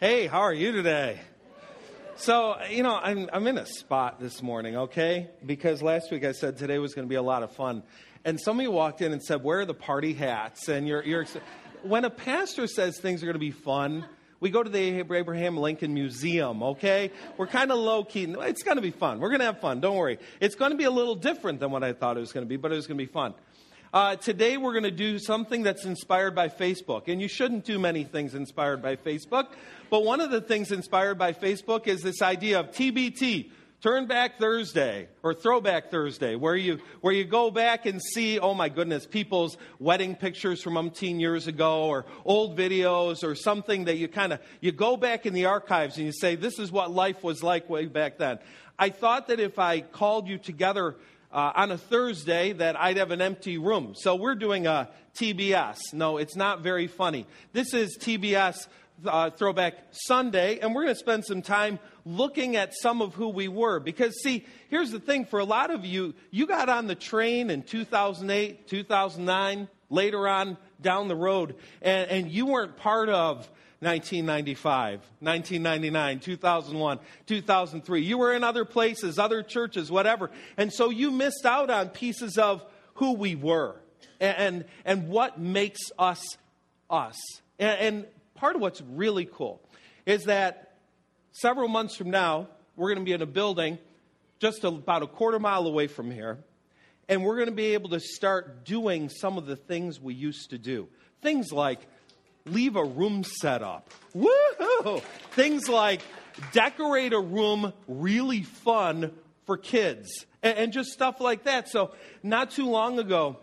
Hey, how are you today? So, you know, I'm, I'm in a spot this morning, okay? Because last week I said today was going to be a lot of fun. And somebody walked in and said, Where are the party hats? And you're, you're when a pastor says things are going to be fun, we go to the Abraham Lincoln Museum, okay? We're kind of low key. It's going to be fun. We're going to have fun. Don't worry. It's going to be a little different than what I thought it was going to be, but it was going to be fun. Uh, today we're going to do something that's inspired by Facebook. And you shouldn't do many things inspired by Facebook. But one of the things inspired by Facebook is this idea of TBT, Turn Back Thursday, or Throwback Thursday, where you, where you go back and see, oh my goodness, people's wedding pictures from umpteen years ago, or old videos, or something that you kind of, you go back in the archives and you say, this is what life was like way back then. I thought that if I called you together uh, on a Thursday that I'd have an empty room. So we're doing a TBS. No, it's not very funny. This is TBS uh, Throwback Sunday, and we're going to spend some time looking at some of who we were. Because, see, here's the thing for a lot of you, you got on the train in 2008, 2009, later on down the road, and, and you weren't part of 1995, 1999, 2001, 2003. You were in other places, other churches, whatever. And so you missed out on pieces of who we were and, and, and what makes us us. And, and part of what's really cool is that several months from now, we're going to be in a building just about a quarter mile away from here, and we're going to be able to start doing some of the things we used to do. Things like leave a room set up. Woohoo! Things like decorate a room really fun for kids and, and, just stuff like that. So, not too long ago,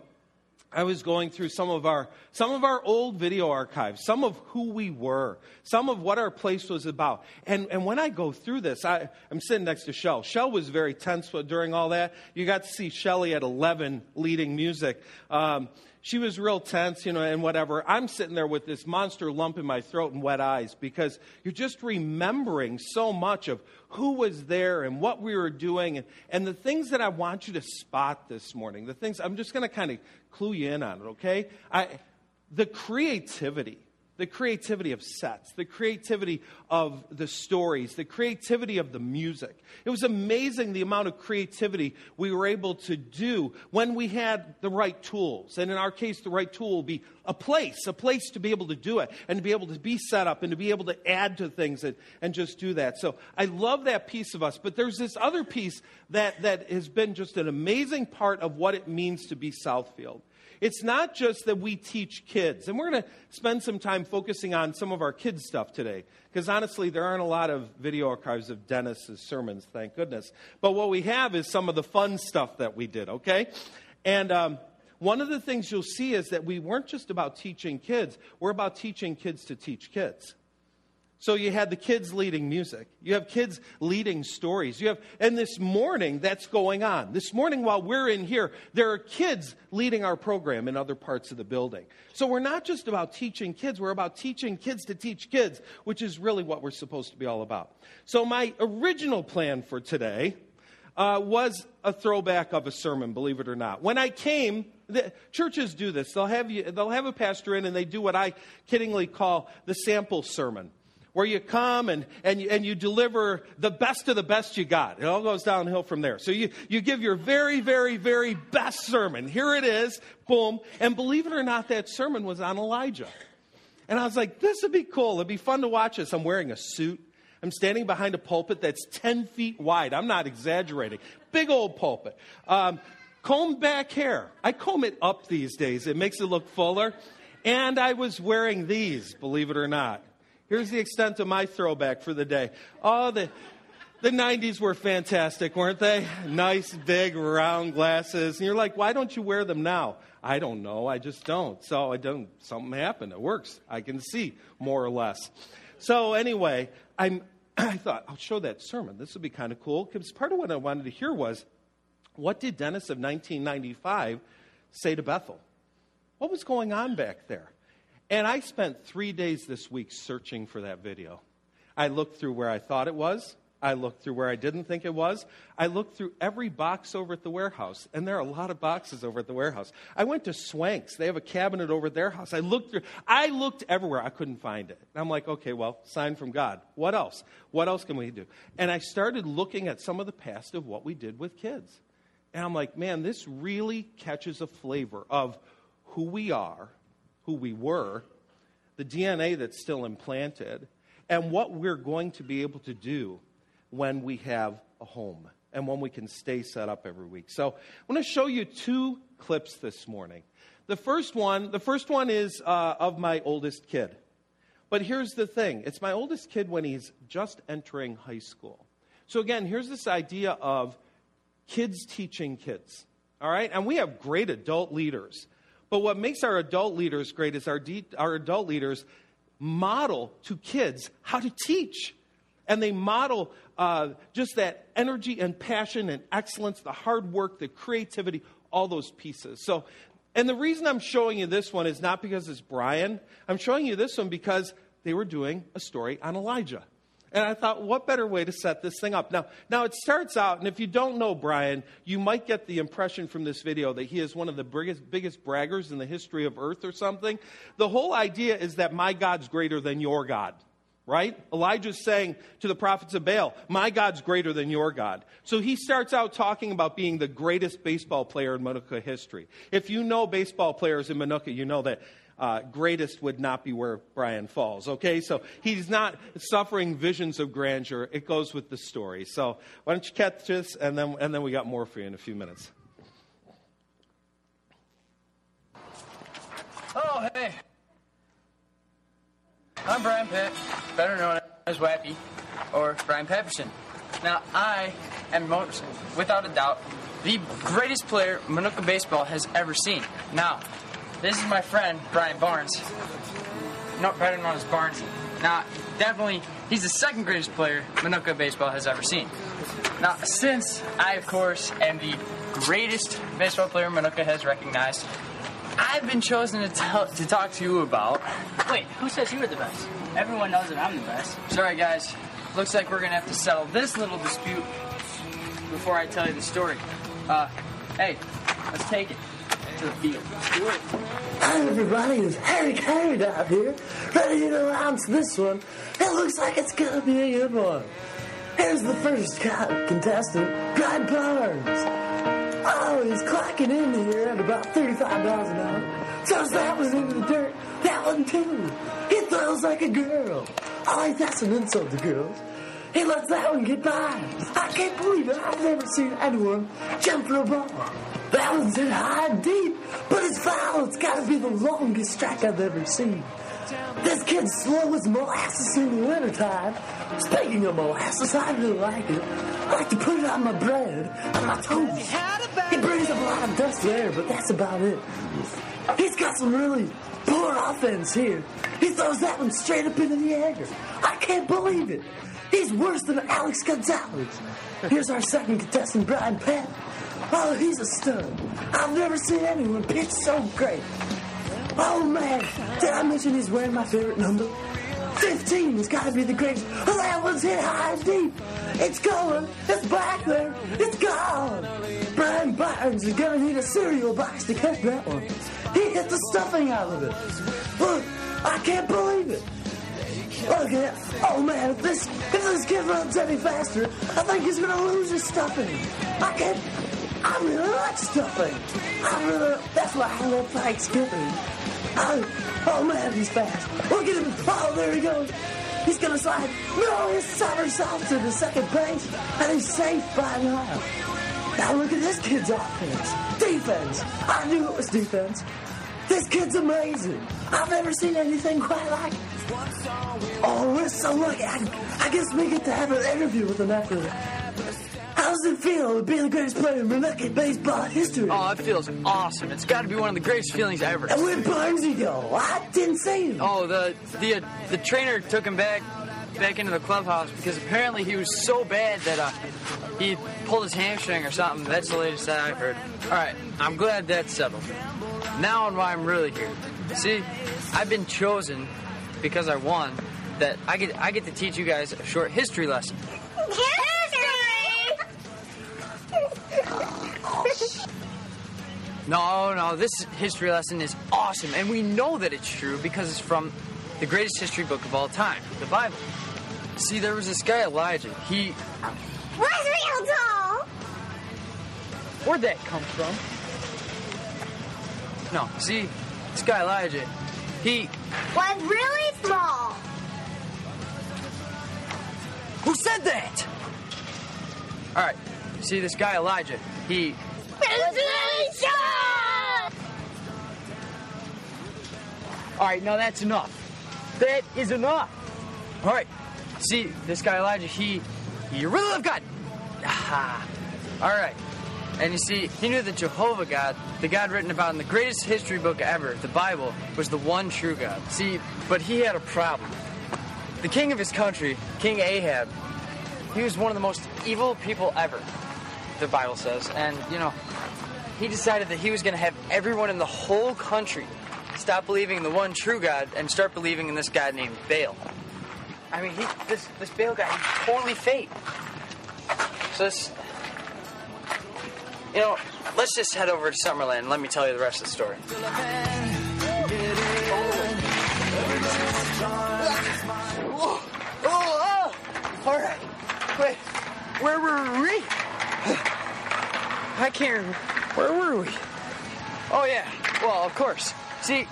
I was going through some of our some of our old video archives, some of who we were, some of what our place was about. And and when I go through this, I, I'm sitting next to Shell. Shell was very tense during all that. You got to see Shelly at 11 leading music. Um, she was real tense, you know, and whatever. I'm sitting there with this monster lump in my throat and wet eyes because you're just remembering so much of who was there and what we were doing and, and the things that I want you to spot this morning. The things I'm just going to kind of clue you in on it, okay? I, the creativity the creativity of sets, the creativity of the stories, the creativity of the music. It was amazing the amount of creativity we were able to do when we had the right tools. And in our case, the right tool will be a place, a place to be able to do it and to be able to be set up and to be able to add to things and, and just do that. So I love that piece of us. But there's this other piece that, that has been just an amazing part of what it means to be Southfield. It's not just that we teach kids, and we're going to spend some time focusing on some of our kids' stuff today, because honestly, there aren't a lot of video archives of Dennis's sermons, thank goodness. But what we have is some of the fun stuff that we did, okay? And um, one of the things you'll see is that we weren't just about teaching kids, we're about teaching kids to teach kids. So you had the kids leading music. You have kids leading stories. You have, and this morning, that's going on. This morning, while we're in here, there are kids leading our program in other parts of the building. So we're not just about teaching kids, we're about teaching kids to teach kids, which is really what we're supposed to be all about. So my original plan for today uh, was a throwback of a sermon, believe it or not. When I came, the, churches do this. They'll have, you, they'll have a pastor in and they do what I kiddingly call the sample sermon where you come and, and, you, and you deliver the best of the best you got. It all goes downhill from there. So you, you give your very, very, very best sermon. Here it is, boom. And believe it or not, that sermon was on Elijah. And I was like, this would be cool. It'd be fun to watch this. I'm wearing a suit. I'm standing behind a pulpit that's 10 feet wide. I'm not exaggerating. Big old pulpit. Um, comb back hair. I comb it up these days, it makes it look fuller. And I was wearing these, believe it or not. Here's the extent of my throwback for the day. Oh, the, the 90s were fantastic, weren't they? Nice, big, round glasses. And you're like, why don't you wear them now? I don't know. I just don't. So I don't, something happened. It works. I can see more or less. So anyway, I'm, I thought, I'll show that sermon. This would be kind of cool because part of what I wanted to hear was, what did Dennis of 1995 say to Bethel? What was going on back there? And I spent three days this week searching for that video. I looked through where I thought it was, I looked through where I didn't think it was. I looked through every box over at the warehouse, and there are a lot of boxes over at the warehouse. I went to Swanks. They have a cabinet over at their house. I looked through, I looked everywhere. I couldn't find it. And I'm like, okay, well, sign from God. What else? What else can we do? And I started looking at some of the past of what we did with kids. And I'm like, man, this really catches a flavor of who we are, who we were, the DNA that's still implanted, and what we're going to be able to do when we have a home and when we can stay set up every week. So I want to show you two clips this morning. The first one, the first one is uh, of my oldest kid. But here's the thing it's my oldest kid when he's just entering high school. So again, here's this idea of kids teaching kids. All right? And we have great adult leaders. But what makes our adult leaders great is our, de- our adult leaders model to kids how to teach. And they model uh, just that energy and passion and excellence, the hard work, the creativity, all those pieces. So, and the reason I'm showing you this one is not because it's Brian. I'm showing you this one because they were doing a story on Elijah. And I thought, what better way to set this thing up? Now, now it starts out, and if you don't know Brian, you might get the impression from this video that he is one of the biggest, biggest braggers in the history of earth or something. The whole idea is that my God's greater than your God right? Elijah's saying to the prophets of Baal, My God's greater than your God. So he starts out talking about being the greatest baseball player in Minooka history. If you know baseball players in Minooka, you know that uh, greatest would not be where Brian falls, okay? So he's not suffering visions of grandeur. It goes with the story. So why don't you catch this, and then, and then we got more for you in a few minutes. Oh, hey. I'm Brian Pitt, better known as Wappy, or Brian Pepperson. Now, I am, without a doubt, the greatest player Minooka baseball has ever seen. Now, this is my friend, Brian Barnes. Not better known as Barnesy. Now, definitely, he's the second greatest player Minooka baseball has ever seen. Now, since I, of course, am the greatest baseball player Minooka has recognized, I've been chosen to, tell, to talk to you about. Wait, who says you were the best? Everyone knows that I'm the best. Sorry, guys. Looks like we're gonna have to settle this little dispute before I tell you the story. Uh, hey, let's take it Hi, everybody. It's Harry Caray out here, ready to announce this one. It looks like it's gonna be a good one. Here's the first contestant, Brian Barnes. Oh, he's clocking in here at about 35 miles an hour. Throws that one into the dirt. That one too. He throws like a girl. Oh, that's an insult to girls. He lets that one get by. I can't believe it. I've never seen anyone jump for a ball. That one's hit high deep, but it's foul. It's got to be the longest strike I've ever seen. This kid's slow as molasses in the wintertime. Speaking of molasses, I really like it. I like to put it on my bread, on my toast. He brings up a lot of dust there, but that's about it. He's got some really poor offense here. He throws that one straight up into the air. I can't believe it. He's worse than Alex Gonzalez. Here's our second contestant, Brian Penn. Oh, he's a stud. I've never seen anyone pitch so great. Oh man, did I mention he's wearing my favorite number? 15 has got to be the greatest. Oh, that one's hit high and deep. It's going. It's back there. It's gone. Brian Barnes is going to need a cereal box to catch that one. He hit the stuffing out of it. Look, I can't believe it. Look at Oh man, if this if this kid runs any faster, I think he's gonna lose his stuffing. I can't I really like stuffing. I really that's why I love Thanksgiving. Oh, oh man, he's fast. Look at him. Oh, there he goes. He's gonna slide. No, he somersaults to the second base, and he's safe by now. Now look at this kid's offense. Defense. I knew it was defense. This kid's amazing. I've never seen anything quite like it. Oh, we're so lucky. I, I guess we get to have an interview with him after that. How does it feel to be the greatest player in Minooka baseball history? Oh, it feels awesome. It's got to be one of the greatest feelings ever. And where'd Barnesy go? I didn't see him. Oh, the the uh, the trainer took him back back into the clubhouse because apparently he was so bad that uh, he pulled his hamstring or something. That's the latest that I've heard. All right, I'm glad that's settled. Now on why I'm really here. See, I've been chosen because I won that I get I get to teach you guys a short history lesson. No, no, this history lesson is awesome, and we know that it's true because it's from the greatest history book of all time, the Bible. See, there was this guy Elijah. He Was real tall. Where'd that come from? No, see, this guy Elijah, he. Was really small. Who said that? Alright, see, this guy Elijah, he. Was. Alright, now that's enough. That is enough. Alright, see, this guy Elijah, he. He really loved God. Aha. Alright. And you see, he knew that Jehovah God, the God written about in the greatest history book ever, the Bible, was the one true God. See, but he had a problem. The king of his country, King Ahab, he was one of the most evil people ever, the Bible says. And, you know, he decided that he was going to have everyone in the whole country stop believing in the one true God and start believing in this guy named Baal. I mean, he, this, this Baal guy, he's totally fake. So this, you know, let's just head over to Summerland and let me tell you the rest of the story. All right. Wait, where were we? I can't. Where were we? Oh, yeah. Well, of course. See,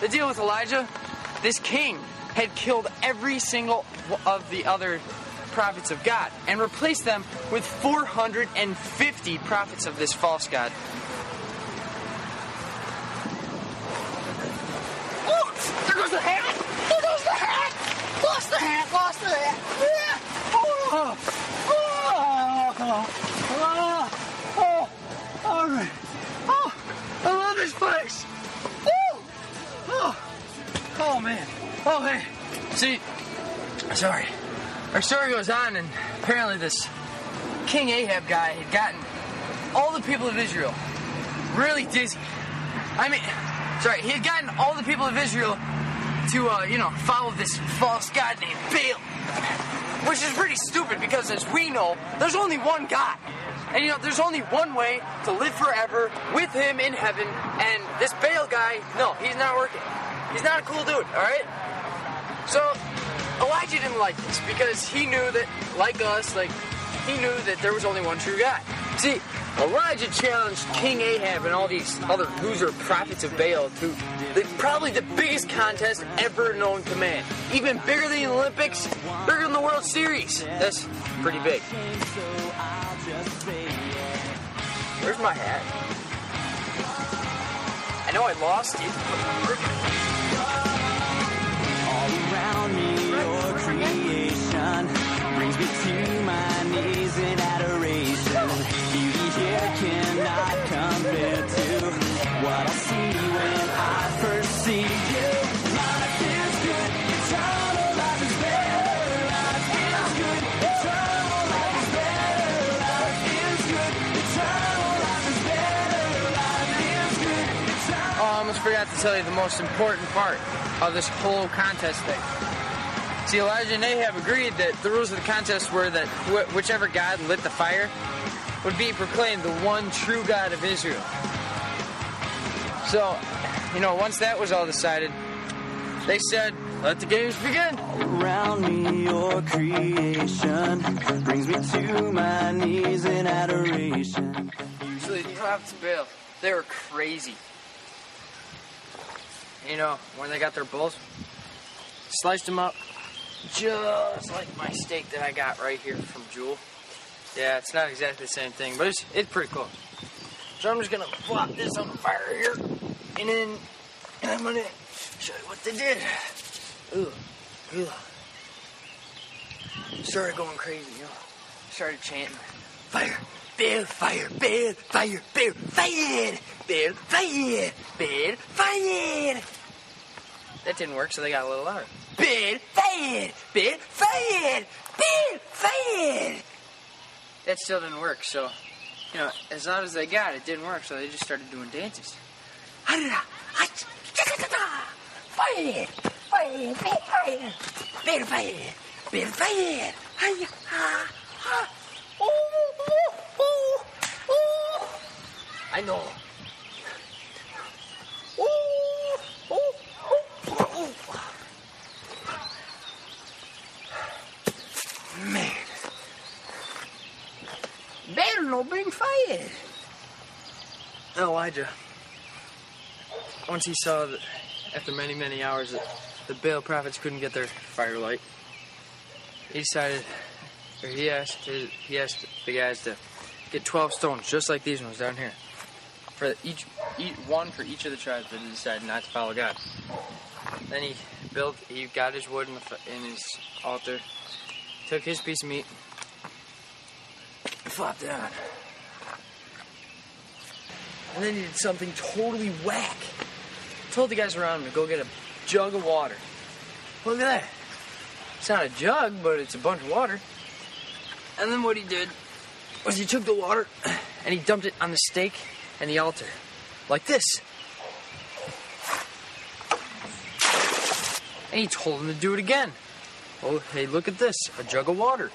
the deal with Elijah, this king had killed every single of the other prophets of God and replaced them with 450 prophets of this false God. Oh hey. See, sorry. Our story goes on, and apparently this King Ahab guy had gotten all the people of Israel really dizzy. I mean, sorry, he had gotten all the people of Israel to, uh, you know, follow this false god named Baal. Which is pretty stupid because, as we know, there's only one God. And, you know, there's only one way to live forever with him in heaven. And this Baal guy, no, he's not working. He's not a cool dude, alright? So, Elijah didn't like this because he knew that, like us, like, he knew that there was only one true God. See, Elijah challenged King Ahab and all these other loser prophets of Baal to the, probably the biggest contest ever known to man. Even bigger than the Olympics, bigger than the World Series. That's pretty big. Where's my hat? I know I lost it. Knees in adoration. Beauty here cannot compare to what I see when I first see you. Oh, I almost forgot to tell you the most important part of this whole contest thing. See, Elijah and Ahab agreed that the rules of the contest were that wh- whichever God lit the fire would be proclaimed the one true God of Israel. So, you know, once that was all decided, they said, let the games begin. Around me, your creation brings me to my knees in adoration. So the prophets of Baal, they were crazy. You know, when they got their bulls, sliced them up just like my steak that I got right here from Jewel. Yeah, it's not exactly the same thing, but it's, it's pretty close. So I'm just gonna flop this on the fire here, and then I'm gonna show you what they did. Ooh, ooh. Started going crazy, know. Started chanting, fire, bear, fire, bear, fire, bear, fire, bear, fire, bear, fire. That didn't work, so they got a little louder. Bear, fire, bear, fire, bear, fire. That still didn't work, so, you know, as loud as they got, it didn't work, so they just started doing dances. Fire, fire, fire, better fire, better fire. Hiya, ha, ha. Ooh, ooh, ooh, ooh. I know. Ooh, ooh, ooh, ooh. Man. No bring fire. Elijah, once he saw that after many, many hours that the Baal prophets couldn't get their firelight, he decided, or he asked, his, he asked the guys to get 12 stones, just like these ones down here, for each, each one for each of the tribes that decided not to follow God. Then he built, he got his wood in, the, in his altar, took his piece of meat, it on. And then he did something totally whack. Told the guys around him to go get a jug of water. Look at that. It's not a jug, but it's a bunch of water. And then what he did was he took the water and he dumped it on the stake and the altar. Like this. And he told him to do it again. Oh, hey, look at this. A jug of water.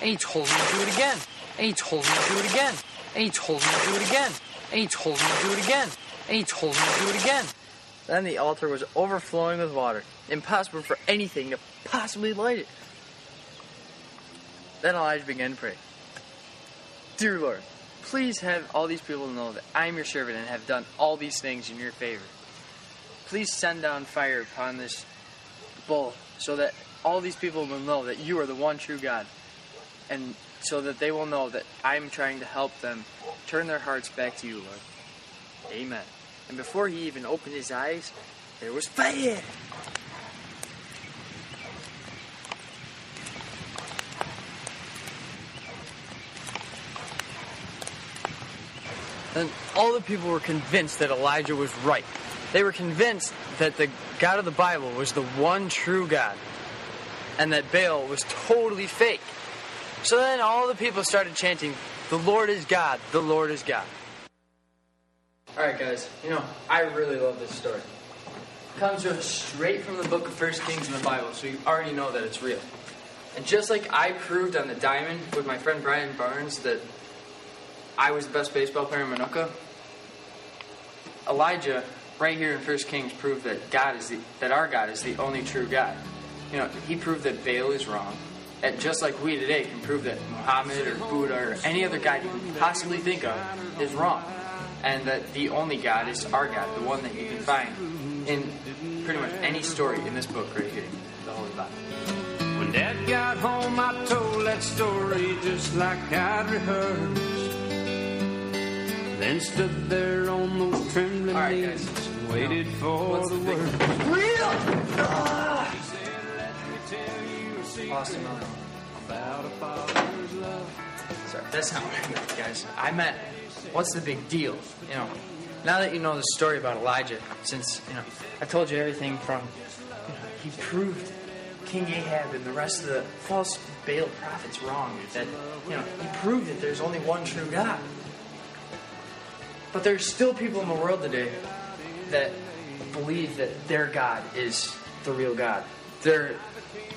And he told him to do it again. And he told him to do it again. And he told him to do it again. And he told him to do it again. And he told me to do it again. Then the altar was overflowing with water. Impossible for anything to possibly light it. Then Elijah began to pray. Dear Lord, please have all these people know that I am your servant and have done all these things in your favor. Please send down fire upon this bull so that all these people will know that you are the one true God. And so that they will know that I'm trying to help them turn their hearts back to you, Lord. Amen. And before he even opened his eyes, there was fire. And all the people were convinced that Elijah was right. They were convinced that the God of the Bible was the one true God and that Baal was totally fake. So then all the people started chanting, The Lord is God, the Lord is God. Alright, guys, you know, I really love this story. It comes to us straight from the book of First Kings in the Bible, so you already know that it's real. And just like I proved on the diamond with my friend Brian Barnes that I was the best baseball player in Minooka, Elijah, right here in First Kings, proved that God is the, that our God is the only true God. You know, he proved that Baal is wrong, and just like we today can prove that Muhammad or Buddha or any other God you can possibly think of is wrong, and that the only God is our God, the one that you can find in pretty much any story in this book right here, the Holy Bible. When Dad got home, I told that story just like I'd rehearsed. Then stood there on those trembling All right, knees guys. and waited for What's the the big- word. Austin Miller. About a father's love. Sorry, that's not what I meant, guys. I meant, what's the big deal? You know, now that you know the story about Elijah, since you know, I told you everything from, you know, he proved King Ahab and the rest of the false Baal prophets wrong. That you know, he proved that there's only one true God. But there's still people in the world today that believe that their God is the real God. They're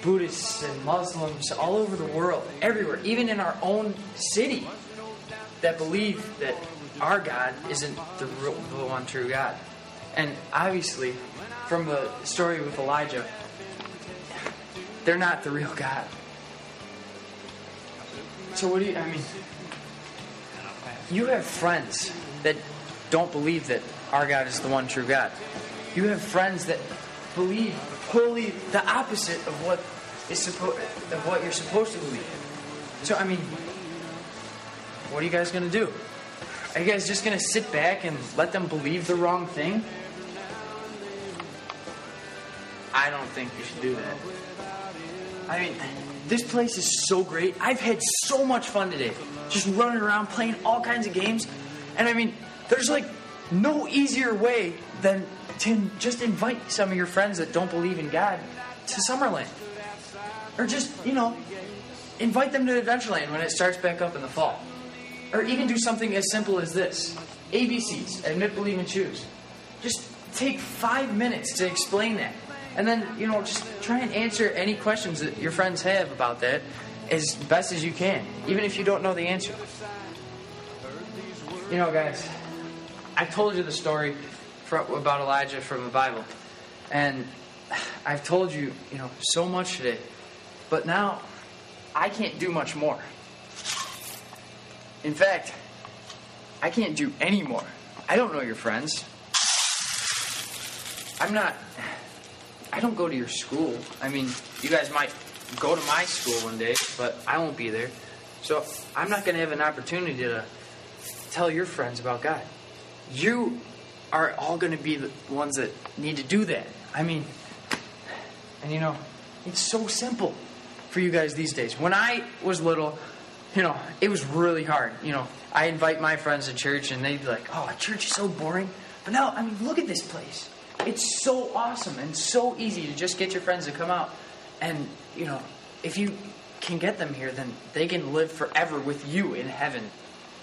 Buddhists and Muslims all over the world, everywhere, even in our own city, that believe that our God isn't the, real, the one true God. And obviously, from the story with Elijah, they're not the real God. So, what do you, I mean, you have friends that don't believe that our God is the one true God. You have friends that believe totally the opposite of what is supposed of what you're supposed to believe. So I mean, what are you guys gonna do? Are you guys just gonna sit back and let them believe the wrong thing? I don't think you should do that. I mean, this place is so great. I've had so much fun today. Just running around playing all kinds of games. And I mean, there's like no easier way than to just invite some of your friends that don't believe in God to Summerland. Or just, you know, invite them to Adventureland when it starts back up in the fall. Or even do something as simple as this ABCs, admit, believe, and choose. Just take five minutes to explain that. And then, you know, just try and answer any questions that your friends have about that as best as you can, even if you don't know the answer. You know, guys, I told you the story about Elijah from the Bible, and I've told you, you know, so much today, but now I can't do much more. In fact, I can't do any more. I don't know your friends. I'm not. I don't go to your school. I mean, you guys might go to my school one day, but I won't be there. So I'm not going to have an opportunity to tell your friends about God. You are all going to be the ones that need to do that. I mean, and you know, it's so simple for you guys these days. When I was little, you know, it was really hard. You know, I invite my friends to church and they'd be like, oh, church is so boring. But now, I mean, look at this place. It's so awesome and so easy to just get your friends to come out. And, you know, if you can get them here, then they can live forever with you in heaven.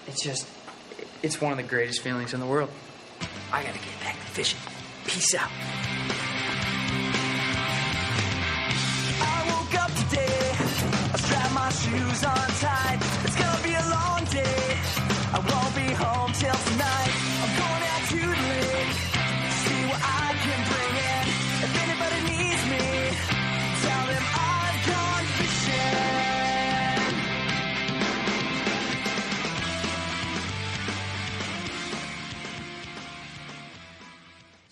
It's just, it's one of the greatest feelings in the world. I gotta get back to fishing. Peace out. I woke up today. I strapped my shoes on tight. It's gonna be a long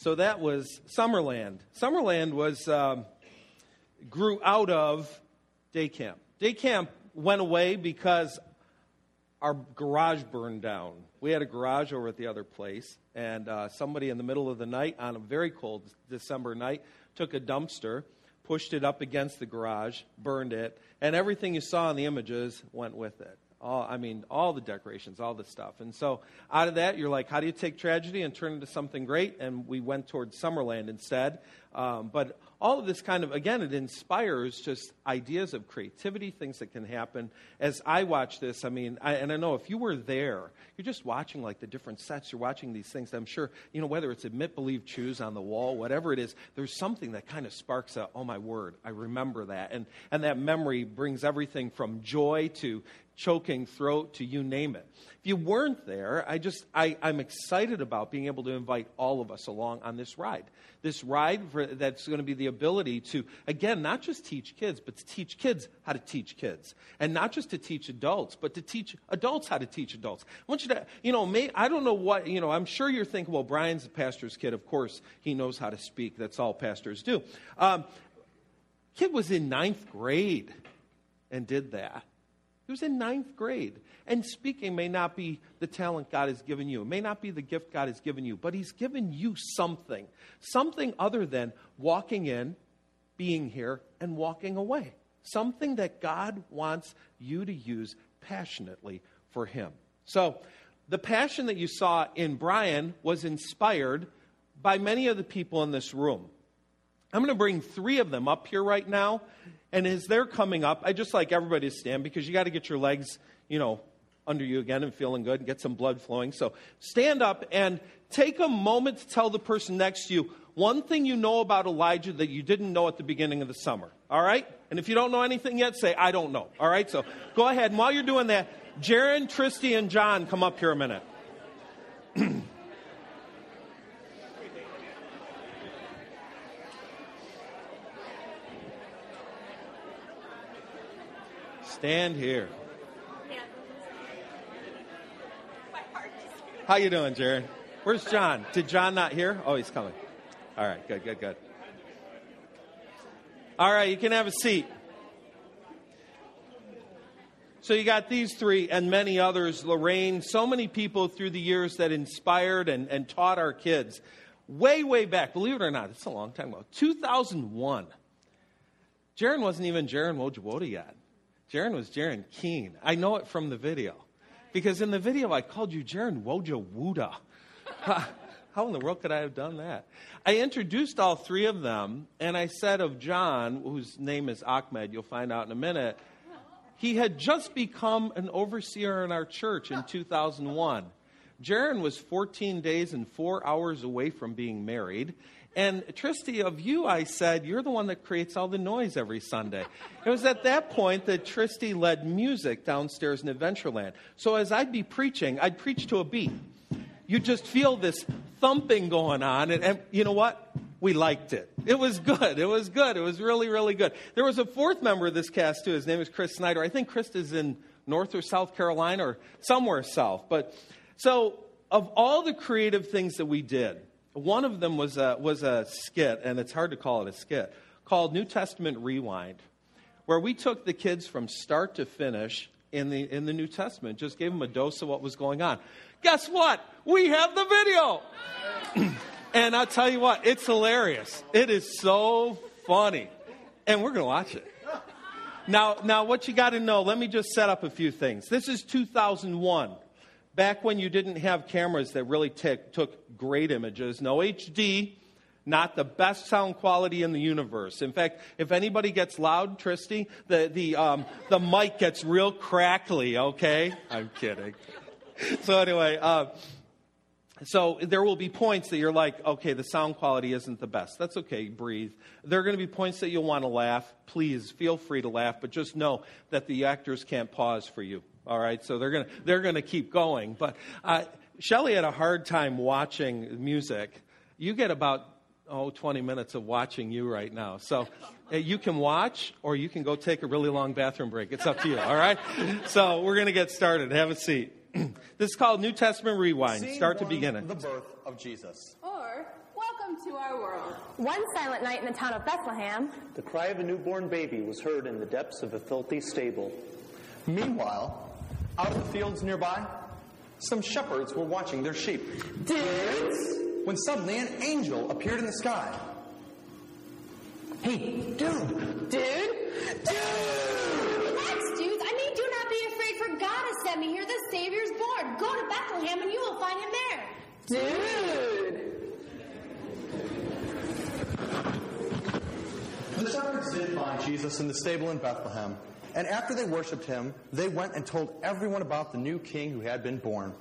So that was Summerland. Summerland was um, grew out of day camp. Day camp went away because our garage burned down. We had a garage over at the other place, and uh, somebody in the middle of the night, on a very cold December night, took a dumpster, pushed it up against the garage, burned it, and everything you saw in the images went with it. All, I mean, all the decorations, all the stuff. And so out of that, you're like, how do you take tragedy and turn it into something great? And we went towards Summerland instead. Um, but all of this kind of, again, it inspires just ideas of creativity, things that can happen. As I watch this, I mean, I, and I know if you were there, you're just watching like the different sets, you're watching these things. I'm sure, you know, whether it's admit, believe, choose on the wall, whatever it is, there's something that kind of sparks a, oh my word, I remember that. And, and that memory brings everything from joy to choking throat to you name it. If you weren't there, I just I, I'm excited about being able to invite all of us along on this ride. This ride for, that's going to be the ability to again not just teach kids, but to teach kids how to teach kids, and not just to teach adults, but to teach adults how to teach adults. I want you to you know may, I don't know what you know. I'm sure you're thinking, well, Brian's a pastor's kid. Of course, he knows how to speak. That's all pastors do. Um, kid was in ninth grade and did that. He was in ninth grade. And speaking may not be the talent God has given you, it may not be the gift God has given you, but He's given you something. Something other than walking in, being here, and walking away. Something that God wants you to use passionately for Him. So, the passion that you saw in Brian was inspired by many of the people in this room. I'm going to bring three of them up here right now. And as they're coming up, I just like everybody to stand because you got to get your legs, you know, under you again and feeling good and get some blood flowing. So stand up and take a moment to tell the person next to you one thing you know about Elijah that you didn't know at the beginning of the summer. All right? And if you don't know anything yet, say, I don't know. All right? So go ahead. And while you're doing that, Jaren, Tristi, and John come up here a minute. Stand here. How you doing, Jaren? Where's John? Did John not hear? Oh, he's coming. All right, good, good, good. All right, you can have a seat. So you got these three and many others, Lorraine, so many people through the years that inspired and, and taught our kids. Way, way back, believe it or not, it's a long time ago. 2001. Jaren wasn't even Jaren Wojewoda yet. Jaren was Jaren Keene. I know it from the video. Because in the video, I called you Jaren Wojawuda. How in the world could I have done that? I introduced all three of them, and I said of John, whose name is Ahmed, you'll find out in a minute, he had just become an overseer in our church in 2001. Jaren was 14 days and four hours away from being married, And Tristi, of you, I said, you're the one that creates all the noise every Sunday. It was at that point that Tristi led music downstairs in Adventureland. So as I'd be preaching, I'd preach to a beat. You just feel this thumping going on, and, and you know what? We liked it. It was good. It was good. It was really, really good. There was a fourth member of this cast, too. His name is Chris Snyder. I think Chris is in North or South Carolina or somewhere south. But so, of all the creative things that we did, one of them was a, was a skit, and it's hard to call it a skit, called New Testament Rewind, where we took the kids from start to finish in the, in the New Testament, just gave them a dose of what was going on. Guess what? We have the video. and I'll tell you what, it's hilarious. It is so funny. And we're going to watch it. Now, now, what you got to know, let me just set up a few things. This is 2001 back when you didn't have cameras that really t- took great images, no HD, not the best sound quality in the universe. In fact, if anybody gets loud, Tristi, the, the, um, the mic gets real crackly, okay? I'm kidding. So, anyway, uh, so there will be points that you're like, okay, the sound quality isn't the best. That's okay, breathe. There are going to be points that you'll want to laugh. Please feel free to laugh, but just know that the actors can't pause for you. All right, so they're going to they're going to keep going. But uh, Shelley had a hard time watching music. You get about oh 20 minutes of watching you right now. So uh, you can watch or you can go take a really long bathroom break. It's up to you. All right. So we're going to get started. Have a seat. this is called New Testament Rewind. Scene Start to one, begin it. The birth of Jesus. Or, welcome to our world. One silent night in the town of Bethlehem. The cry of a newborn baby was heard in the depths of a filthy stable. Meanwhile, out in the fields nearby, some shepherds were watching their sheep. Dudes! When suddenly an angel appeared in the sky. Hey, dude! Dude? Dude! Relax, dudes. I mean, do not be afraid, for God has sent me here. The Savior's born. Go to Bethlehem and you will find him there. Dude! The shepherds did find Jesus in the stable in Bethlehem, and after they worshipped him, they went and told everyone about the new king who had been born.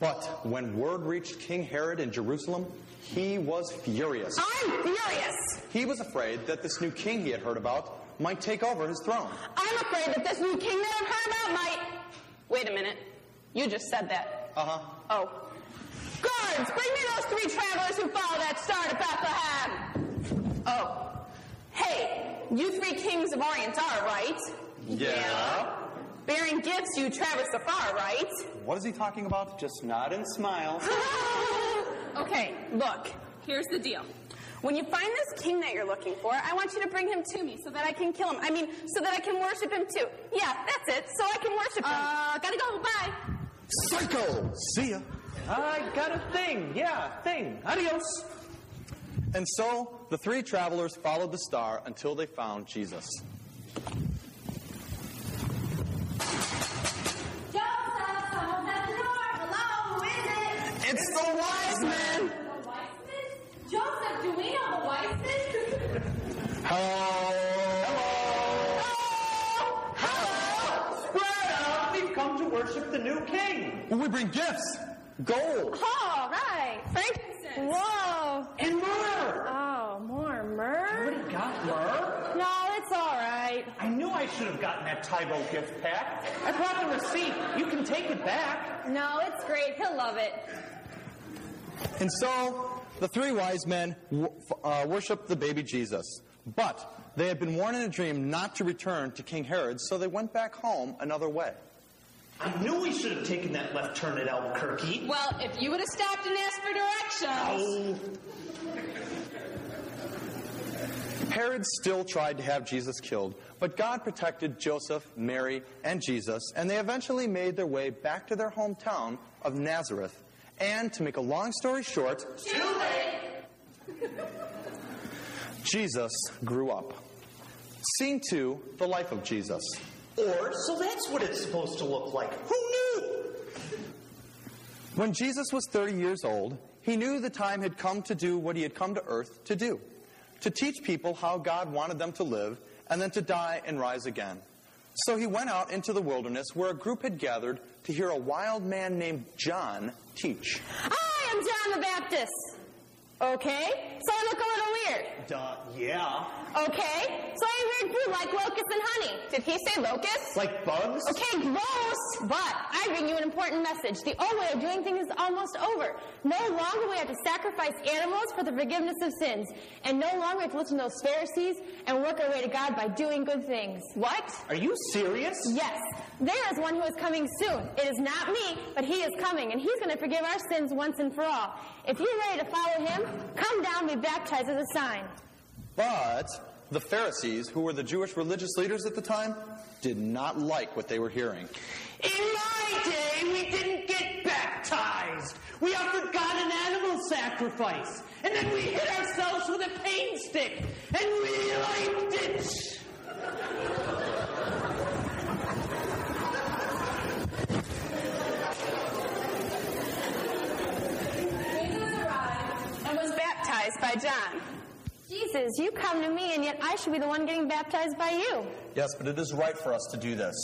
But when word reached King Herod in Jerusalem, he was furious. I'm furious! He was afraid that this new king he had heard about might take over his throne. I'm afraid that this new king that I've heard about might. Wait a minute. You just said that. Uh huh. Oh. Guards, bring me those three travelers who follow that star to Bethlehem! Oh. Hey, you three kings of Orient are, right? Yeah. Bearing gifts, you traverse the far, right? What is he talking about? Just nod and smile. okay, look, here's the deal. When you find this king that you're looking for, I want you to bring him to me so that I can kill him. I mean, so that I can worship him too. Yeah, that's it. So I can worship him. Uh, gotta go. Bye. Psycho! See ya. I got a thing. Yeah, thing. Adios. And so the three travelers followed the star until they found Jesus. The wise men! The Weissman? Joseph, do we know the Weissman? Hello. Hello. Hello. Spread out. We've come to worship the new king. We bring gifts. Gold. Oh, right. Frankincense. Whoa. And myrrh. Oh, more myrrh? Already got myrrh? No, it's all right. I knew I should have gotten that Tybo gift pack. I brought the receipt. You can take it back. No, it's great. He'll love it. And so the three wise men uh, worshiped the baby Jesus. But they had been warned in a dream not to return to King Herod, so they went back home another way. I knew we should have taken that left turn at Albuquerque. Well, if you would have stopped and asked for directions. Herod still tried to have Jesus killed, but God protected Joseph, Mary, and Jesus, and they eventually made their way back to their hometown of Nazareth. And to make a long story short, too late. Jesus grew up. Scene two the life of Jesus. or so that's what it's supposed to look like. Who knew? When Jesus was 30 years old, he knew the time had come to do what he had come to earth to do to teach people how God wanted them to live and then to die and rise again. So he went out into the wilderness where a group had gathered to hear a wild man named John teach. I am John the Baptist. Okay, so I look a little weird. Duh, yeah. Okay, so I weird food like locusts and honey. Did he say locusts? Like bugs? Okay, gross. But I bring you an important message. The old way of doing things is almost over. No longer we have to sacrifice animals for the forgiveness of sins. And no longer have to listen to those Pharisees and work our way to God by doing good things. What? Are you serious? Yes. There is one who is coming soon. It is not me, but he is coming, and he's going to forgive our sins once and for all. If you're ready to follow him, come down and be baptized as a sign. But the Pharisees, who were the Jewish religious leaders at the time, did not like what they were hearing. In my day, we didn't get baptized. We offered God an animal sacrifice. And then we hit ourselves with a pain stick. And we liked it. and was baptized by John. Jesus, you come to me, and yet I should be the one getting baptized by you. Yes, but it is right for us to do this.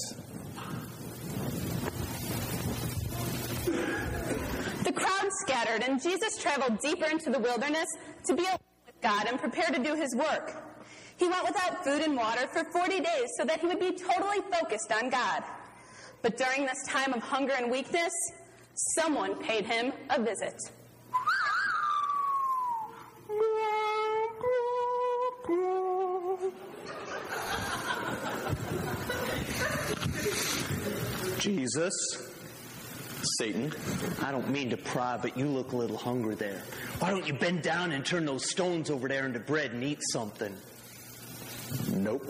The crowd scattered, and Jesus traveled deeper into the wilderness to be alone with God and prepare to do his work. He went without food and water for 40 days so that he would be totally focused on God. But during this time of hunger and weakness, someone paid him a visit. Jesus, Satan, I don't mean to pry, but you look a little hungry there. Why don't you bend down and turn those stones over there into bread and eat something? Nope.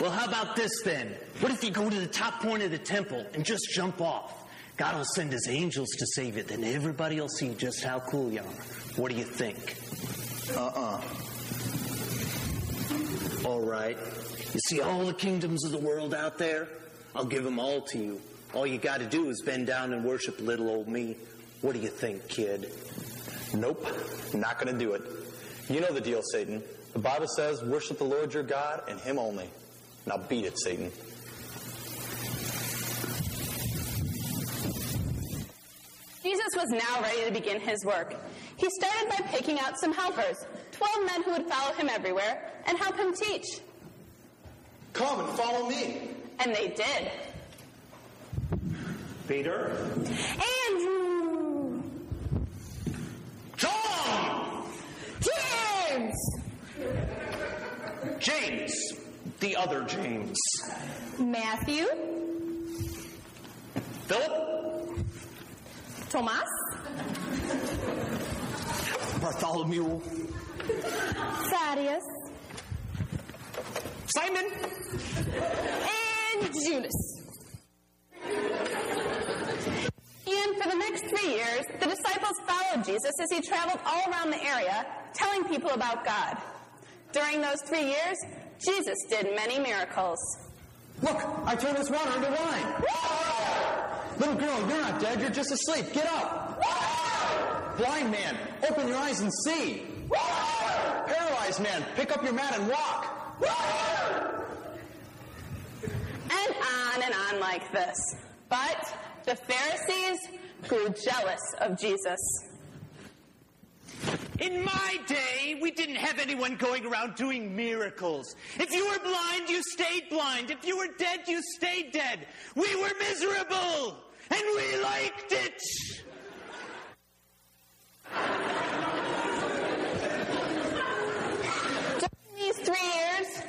Well, how about this then? What if you go to the top point of the temple and just jump off? God will send his angels to save you, then everybody will see just how cool you are. What do you think? Uh-uh. All right. You see all the kingdoms of the world out there? I'll give them all to you. All you got to do is bend down and worship little old me. What do you think, kid? Nope. Not gonna do it. You know the deal, Satan. The Bible says, worship the Lord your God and him only. Now beat it, Satan. Jesus was now ready to begin his work. He started by picking out some helpers, 12 men who would follow him everywhere and help him teach. Come and follow me. And they did. Peter? Andrew! John! James! James! The other James. Matthew? Philip? Thomas? Bartholomew? Thaddeus? Simon? And Judas. And for the next three years, the disciples followed Jesus as he traveled all around the area, telling people about God. During those three years, Jesus did many miracles. Look, I turned this water into wine. Little girl, you're not dead. You're just asleep. Get up. Blind man, open your eyes and see. Paralyzed man, pick up your mat and walk. And on and on like this. But the Pharisees grew jealous of Jesus. In my day, we didn't have anyone going around doing miracles. If you were blind, you stayed blind. If you were dead, you stayed dead. We were miserable, and we liked it. During these three years,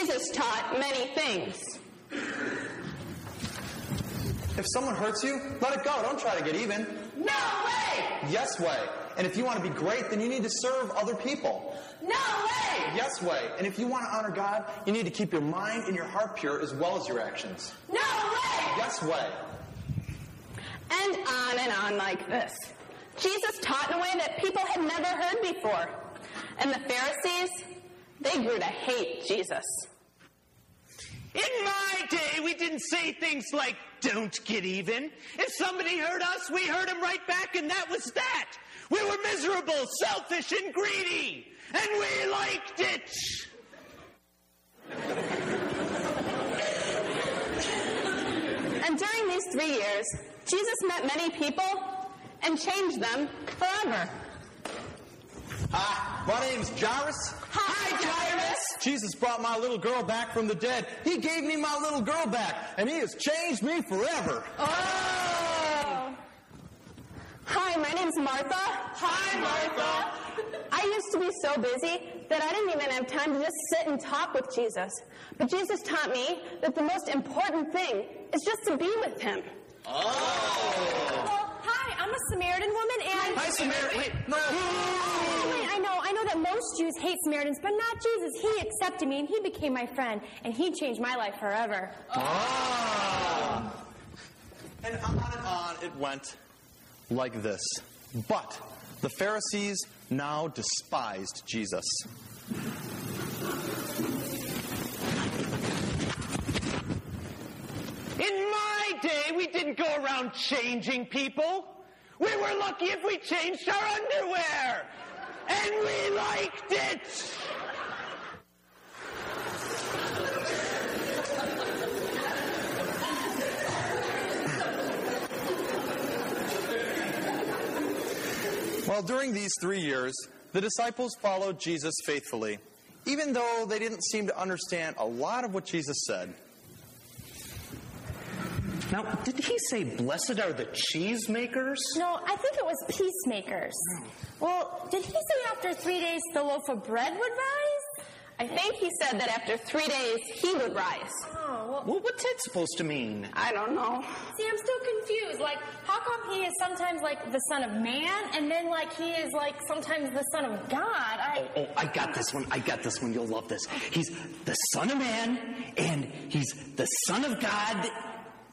Jesus taught many things. If someone hurts you, let it go. Don't try to get even. No way! Yes way. And if you want to be great, then you need to serve other people. No way! Yes way. And if you want to honor God, you need to keep your mind and your heart pure as well as your actions. No way! Yes way. And on and on like this. Jesus taught in a way that people had never heard before. And the Pharisees, they grew to hate Jesus. In my day, we didn't say things like, don't get even. If somebody hurt us, we hurt them right back, and that was that. We were miserable, selfish, and greedy, and we liked it. And during these three years, Jesus met many people and changed them forever. Hi, my name's Jairus. Hi, Jairus. Jesus brought my little girl back from the dead. He gave me my little girl back, and he has changed me forever. Oh. Hi, my name's Martha. Hi, Martha. I used to be so busy that I didn't even have time to just sit and talk with Jesus. But Jesus taught me that the most important thing is just to be with him. Oh. Well, hi, I'm a Samaritan woman and. Hi, Samaritan. Wait, no. Most Jews hate Samaritans, but not Jesus. He accepted me and he became my friend, and he changed my life forever. Ah. And on and on it went like this. But the Pharisees now despised Jesus. In my day, we didn't go around changing people. We were lucky if we changed our underwear. And we liked it. Well, during these three years, the disciples followed Jesus faithfully, even though they didn't seem to understand a lot of what Jesus said. Now, did he say, Blessed are the cheesemakers? No, I think it was peacemakers. Well, did he say after three days the loaf of bread would rise? I think he said that after three days he would rise. Oh, well, Well, what's that supposed to mean? I don't know. see, I'm still confused. Like, how come he is sometimes like the son of man, and then like he is like sometimes the son of God? I. Oh, oh I got this one. I got this one. You'll love this. He's the Son of Man, and he's the Son of God,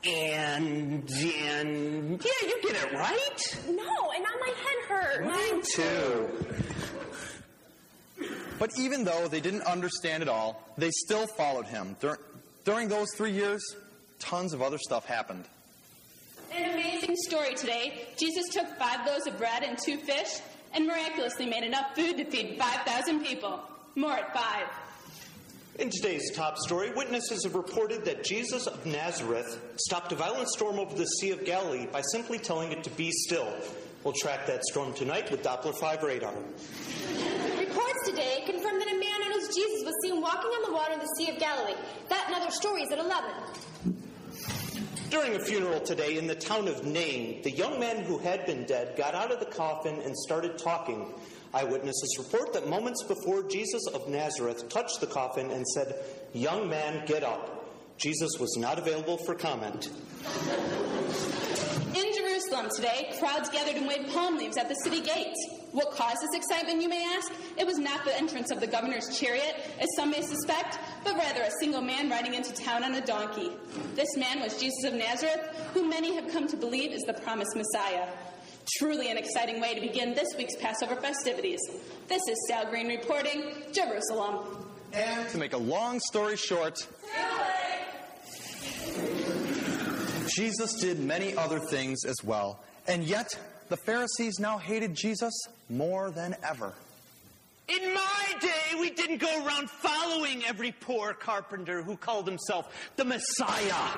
and and yeah, you get it right. No, and now my head hurts. Mine too. But even though they didn't understand it all, they still followed him. Dur- during those three years, tons of other stuff happened. An amazing story today. Jesus took five loaves of bread and two fish and miraculously made enough food to feed 5,000 people. More at five. In today's top story, witnesses have reported that Jesus of Nazareth stopped a violent storm over the Sea of Galilee by simply telling it to be still. We'll track that storm tonight with Doppler 5 radar. Reports today confirm that a man known as Jesus was seen walking on the water in the Sea of Galilee. That and other stories at 11. During a funeral today in the town of Nain, the young man who had been dead got out of the coffin and started talking. Eyewitnesses report that moments before Jesus of Nazareth touched the coffin and said, Young man, get up. Jesus was not available for comment. In Jerusalem today, crowds gathered and waved palm leaves at the city gates. What caused this excitement, you may ask? It was not the entrance of the governor's chariot, as some may suspect, but rather a single man riding into town on a donkey. This man was Jesus of Nazareth, who many have come to believe is the promised Messiah. Truly an exciting way to begin this week's Passover festivities. This is Sal Green reporting, Jerusalem. And to make a long story short, Jesus did many other things as well. And yet, the Pharisees now hated Jesus more than ever. In my day, we didn't go around following every poor carpenter who called himself the Messiah.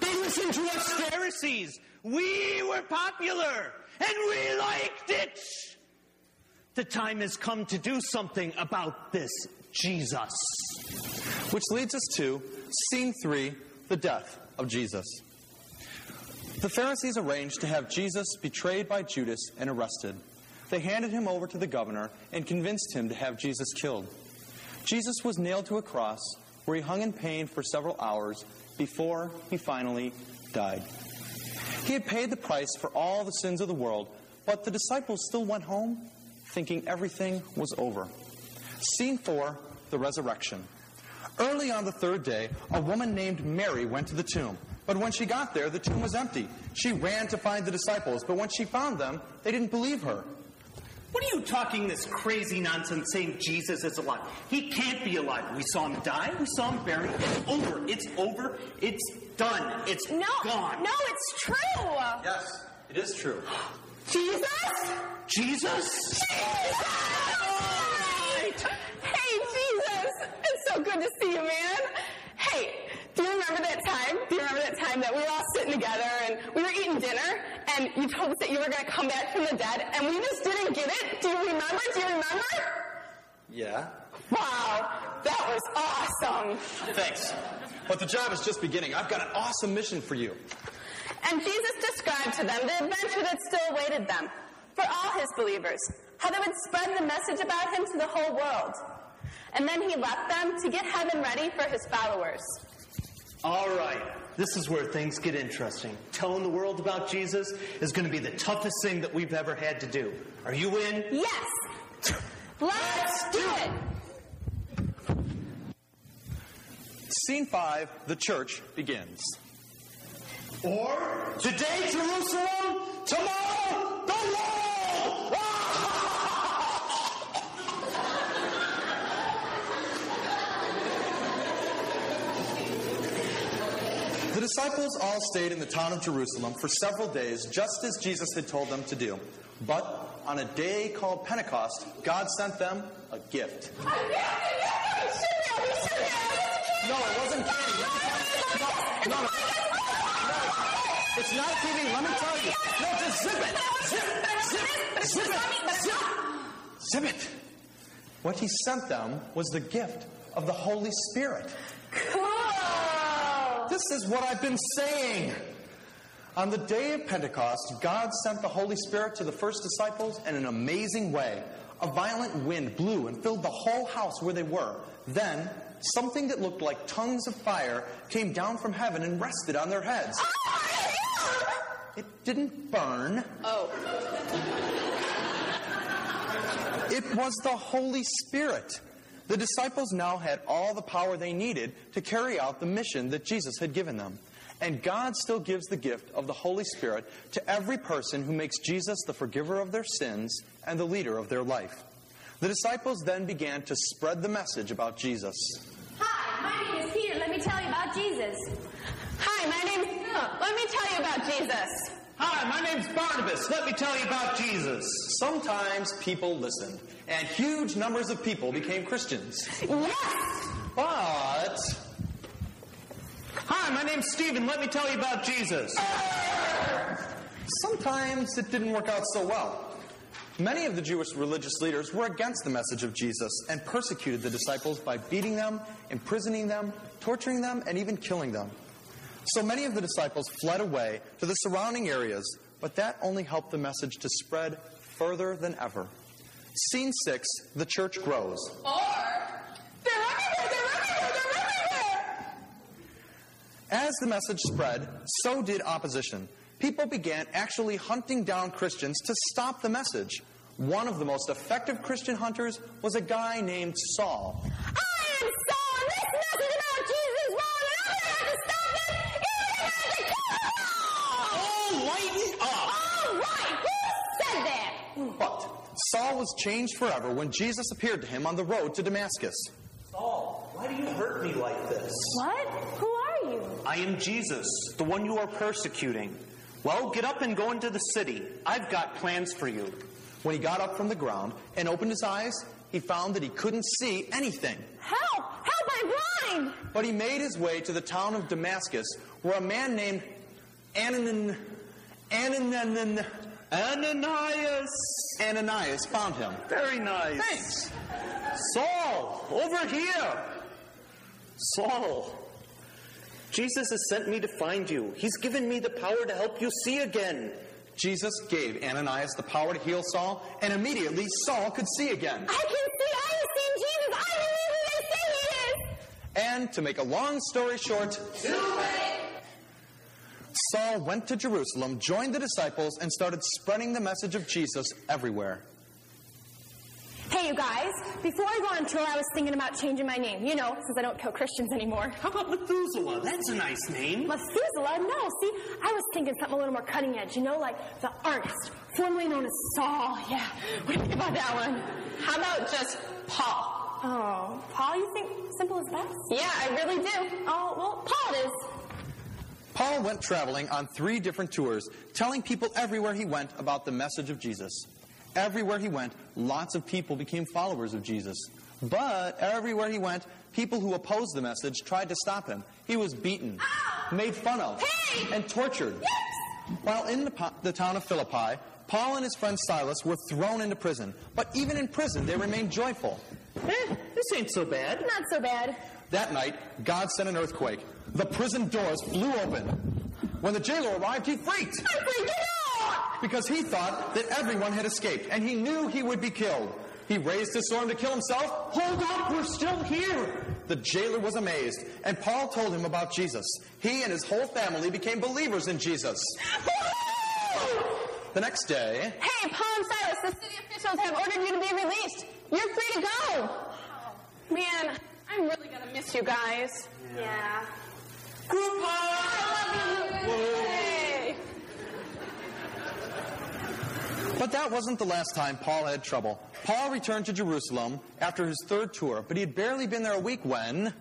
They listened to us Pharisees. We were popular, and we liked it. The time has come to do something about this Jesus. Which leads us to scene three the death of Jesus. The Pharisees arranged to have Jesus betrayed by Judas and arrested. They handed him over to the governor and convinced him to have Jesus killed. Jesus was nailed to a cross where he hung in pain for several hours before he finally died. He had paid the price for all the sins of the world, but the disciples still went home thinking everything was over. Scene four the resurrection. Early on the third day, a woman named Mary went to the tomb. But when she got there, the tomb was empty. She ran to find the disciples, but when she found them, they didn't believe her. What are you talking this crazy nonsense saying Jesus is alive? He can't be alive. We saw him die. We saw him buried. It's over. It's over. It's done. It's No, gone. no, it's true. Yes, it is true. Jesus? Jesus? Hey, Jesus! It's so good to see you, man. Hey, do you remember that time? Do you remember that time that we were all sitting together and we were eating dinner and you told us that you were going to come back from the dead, and we just didn't get it? Do you remember? Do you remember? Yeah? Wow, that was awesome. Thanks. But the job is just beginning. I've got an awesome mission for you. And Jesus described to them the adventure that still awaited them for all his believers, how they would spread the message about him to the whole world. And then he left them to get heaven ready for his followers. All right. This is where things get interesting. Telling the world about Jesus is going to be the toughest thing that we've ever had to do. Are you in? Yes! Let's do it! Scene five, the church begins. Or today, Jerusalem, tomorrow, the world! The disciples all stayed in the town of Jerusalem for several days, just as Jesus had told them to do. But on a day called Pentecost, God sent them a gift. No, it wasn't candy. No, no, no. It's not TV. Let me tell you. No, just zip it. Zip, zip, zip it. Zip, zip it. What he sent them was the gift of the Holy Spirit. Cool! This is what I've been saying. On the day of Pentecost, God sent the Holy Spirit to the first disciples in an amazing way. A violent wind blew and filled the whole house where they were. Then, something that looked like tongues of fire came down from heaven and rested on their heads. Oh, it didn't burn. Oh. It was the Holy Spirit. The disciples now had all the power they needed to carry out the mission that Jesus had given them. And God still gives the gift of the Holy Spirit to every person who makes Jesus the forgiver of their sins and the leader of their life. The disciples then began to spread the message about Jesus. Hi, my name is Peter. Let me tell you about Jesus. Hi, my name is Philip. Let me tell you about Jesus. Hi, my name's Barnabas. Let me tell you about Jesus. Sometimes people listened, and huge numbers of people became Christians. Yes! But Hi, my name's Stephen. Let me tell you about Jesus. sometimes it didn't work out so well. Many of the Jewish religious leaders were against the message of Jesus and persecuted the disciples by beating them, imprisoning them, torturing them, and even killing them. So many of the disciples fled away to the surrounding areas, but that only helped the message to spread further than ever. Scene six the church grows. Or, they're everywhere, they're everywhere, they're everywhere! As the message spread, so did opposition. People began actually hunting down Christians to stop the message. One of the most effective Christian hunters was a guy named Saul. Was changed forever when Jesus appeared to him on the road to Damascus. Saul, why do you hurt me like this? What? Who are you? I am Jesus, the one you are persecuting. Well, get up and go into the city. I've got plans for you. When he got up from the ground and opened his eyes, he found that he couldn't see anything. Help! Help, I'm blind! But he made his way to the town of Damascus, where a man named Ananan, Ananan, Ananias! Ananias found him. Very nice. Thanks. Saul, over here. Saul, Jesus has sent me to find you. He's given me the power to help you see again. Jesus gave Ananias the power to heal Saul, and immediately Saul could see again. I can see, I have seen Jesus, I believe who they say he is! And to make a long story short, Saul went to Jerusalem, joined the disciples, and started spreading the message of Jesus everywhere. Hey, you guys, before I go on tour, I was thinking about changing my name. You know, since I don't kill Christians anymore. How about Methuselah? That's a nice name. Methuselah? No, see, I was thinking something a little more cutting edge. You know, like the artist, formerly known as Saul. Yeah, what do you think about that one? How about just Paul? Oh, Paul, you think simple is best? Yeah, I really do. Oh, well, Paul it is. Paul went traveling on three different tours, telling people everywhere he went about the message of Jesus. Everywhere he went, lots of people became followers of Jesus. But everywhere he went, people who opposed the message tried to stop him. He was beaten, made fun of, Hey! and tortured. Yes! While in the, the town of Philippi, Paul and his friend Silas were thrown into prison. But even in prison, they remained joyful. Eh, this ain't so bad. Not so bad. That night, God sent an earthquake. The prison doors flew open. When the jailer arrived, he freaked. I freaked out! Because he thought that everyone had escaped, and he knew he would be killed. He raised his sword to kill himself. Hold up, we're still here. The jailer was amazed, and Paul told him about Jesus. He and his whole family became believers in Jesus. The next day, Hey, Paul and Silas, the city officials have ordered you to be released. You're free to go. Man, I'm really gonna miss you guys. Yeah. Group I love you. Hey. But that wasn't the last time Paul had trouble. Paul returned to Jerusalem after his third tour, but he had barely been there a week when.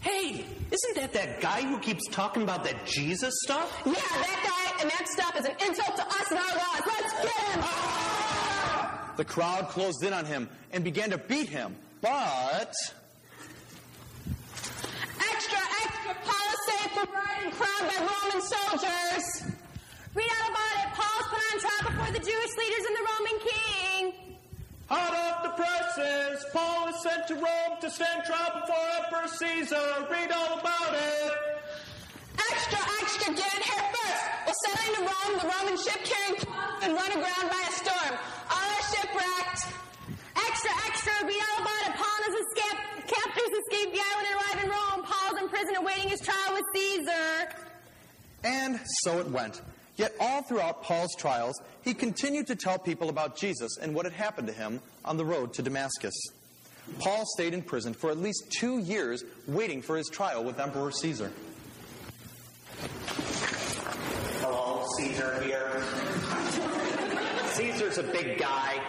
Hey, isn't that that guy who keeps talking about that Jesus stuff? Yeah, that guy and that stuff is an insult to us and our laws. Let's get him. Ah! The crowd closed in on him and began to beat him. But Extra, extra, Is saved riding crowned by Roman soldiers. Read all about it. Paul's put on trial before the Jewish leaders and the Roman king. Hot off the presses, Paul is sent to Rome to stand trial before Emperor Caesar. Read all about it. Extra, extra, get in here first. We're sailing to Rome, the Roman ship carrying Paul and run aground by a storm. Paul's awaiting his trial with Caesar. And so it went. Yet all throughout Paul's trials, he continued to tell people about Jesus and what had happened to him on the road to Damascus. Paul stayed in prison for at least two years waiting for his trial with Emperor Caesar. Hello, Caesar here. Caesar's a big guy.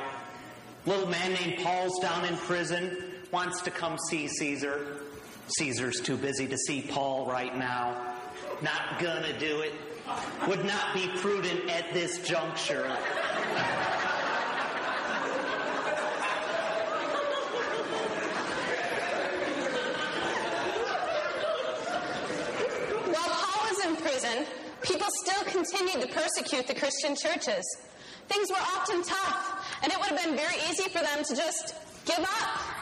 Little man named Paul's down in prison, wants to come see Caesar. Caesar's too busy to see Paul right now. Not gonna do it. Would not be prudent at this juncture. While Paul was in prison, people still continued to persecute the Christian churches. Things were often tough, and it would have been very easy for them to just give up.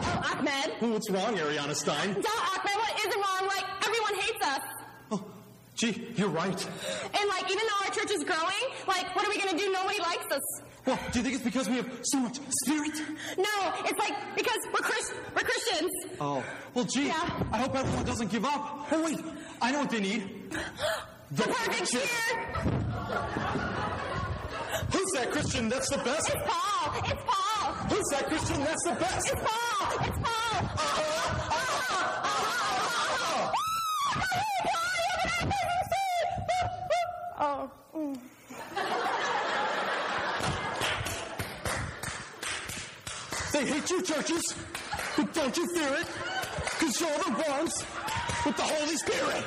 Oh, oh Ahmed. What's wrong, Ariana Stein? Duh, Ahmed, what isn't wrong? Like, everyone hates us. Oh, gee, you're right. And, like, even though our church is growing, like, what are we going to do? Nobody likes us. Well, do you think it's because we have so much spirit? No, it's like, because we're, Chris- we're Christians. Oh, well, gee, Yeah. I hope everyone doesn't give up. Oh, wait, I know what they need. The perfect cheer. Who's that Christian that's the best? It's Paul. It's Paul. Who's that Christian that's the best? It's Paul. It's Paul. Oh. mm. They hate you, churches, but don't you fear it, because you're the ones with the Holy Spirit.